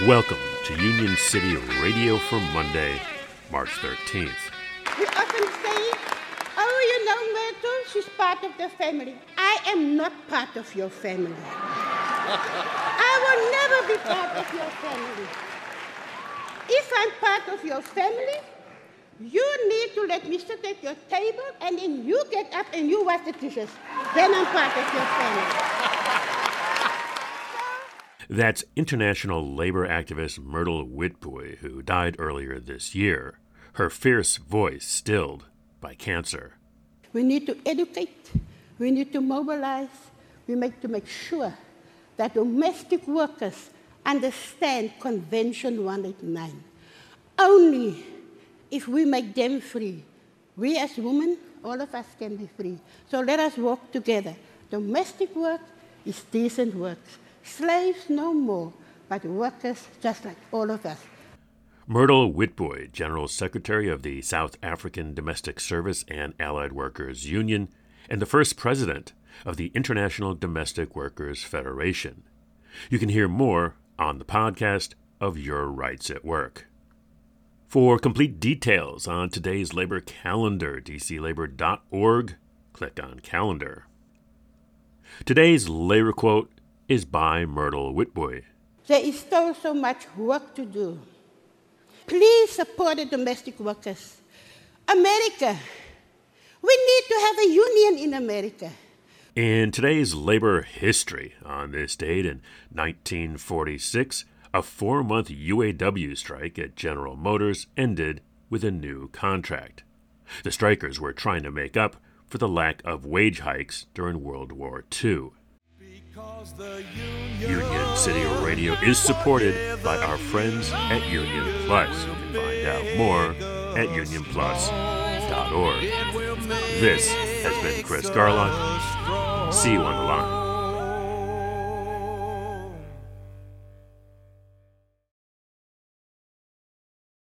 Welcome to Union City Radio for Monday, March 13th. We often say, oh, you know, Myrtle, she's part of the family. I am not part of your family. I will never be part of your family. If I'm part of your family, you need to let me sit at your table and then you get up and you wash the dishes. Then I'm part of your family. That's international labor activist Myrtle Witbooi, who died earlier this year, her fierce voice stilled by cancer. We need to educate, we need to mobilize, we need to make sure that domestic workers understand Convention 189. Only if we make them free, we as women, all of us can be free. So let us work together. Domestic work is decent work. Slaves no more, but workers just like all of us. Myrtle Witbooi, General Secretary of the South African Domestic Service and Allied Workers Union, and the first president of the International Domestic Workers Federation. You can hear more on the podcast of Your Rights at Work. For complete details on today's labor calendar, dclabor.org, click on calendar. Today's labor quote is by Myrtle Witbooi. There is still so much work to do. Please support the domestic workers. America, we need to have a union in America. In today's labor history, on this date in 1946, a four month UAW strike at General Motors ended with a new contract. The strikers were trying to make up for the lack of wage hikes during World War II. Union City Radio is supported by our friends at Union Plus. You can find out more at unionplus.org. This has been Chris Garlock. See you on the line.